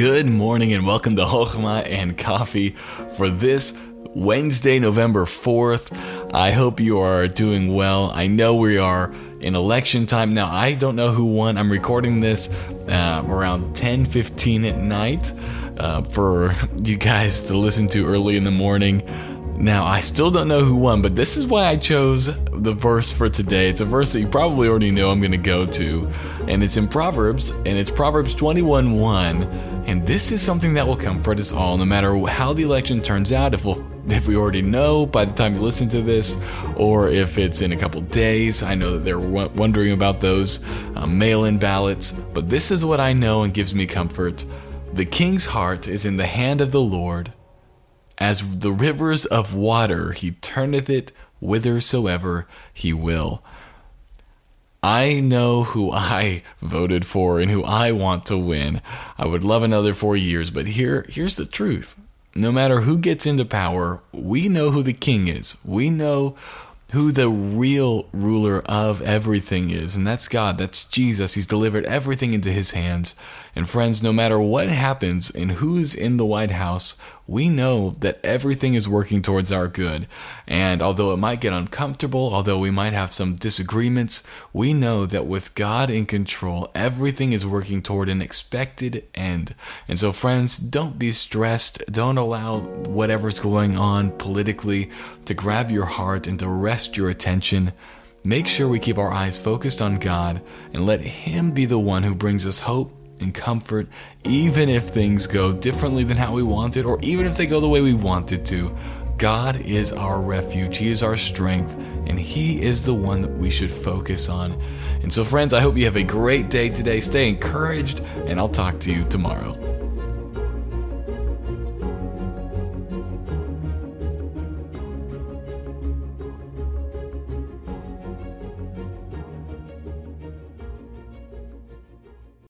Good morning and welcome to Hochma and Coffee for this Wednesday, November 4th. I hope you are doing well. I know we are in election time now. I don't know who won. I'm recording this uh, around 10:15 at night uh, for you guys to listen to early in the morning. Now, I still don't know who won, but this is why I chose the verse for today. It's a verse that you probably already know I'm going to go to, and it's in Proverbs, and it's Proverbs 21 1. And this is something that will comfort us all, no matter how the election turns out. If we'll if we already know by the time you listen to this, or if it's in a couple days. I know that they're wondering about those uh, mail in ballots, but this is what I know and gives me comfort. The king's heart is in the hand of the Lord as the rivers of water, he turneth it whithersoever he will. I know who I voted for and who I want to win. I would love another four years, but here, here's the truth. No matter who gets into power, we know who the king is. We know who the real ruler of everything is, and that's God. That's Jesus. He's delivered everything into his hands. And friends, no matter what happens and who's in the White House, we know that everything is working towards our good. And although it might get uncomfortable, although we might have some disagreements, we know that with God in control, everything is working toward an expected end. And so, friends, don't be stressed. Don't allow whatever's going on politically to grab your heart and to your attention. Make sure we keep our eyes focused on God and let Him be the one who brings us hope and comfort, even if things go differently than how we wanted, or even if they go the way we wanted to. God is our refuge, He is our strength, and He is the one that we should focus on. And so, friends, I hope you have a great day today. Stay encouraged, and I'll talk to you tomorrow.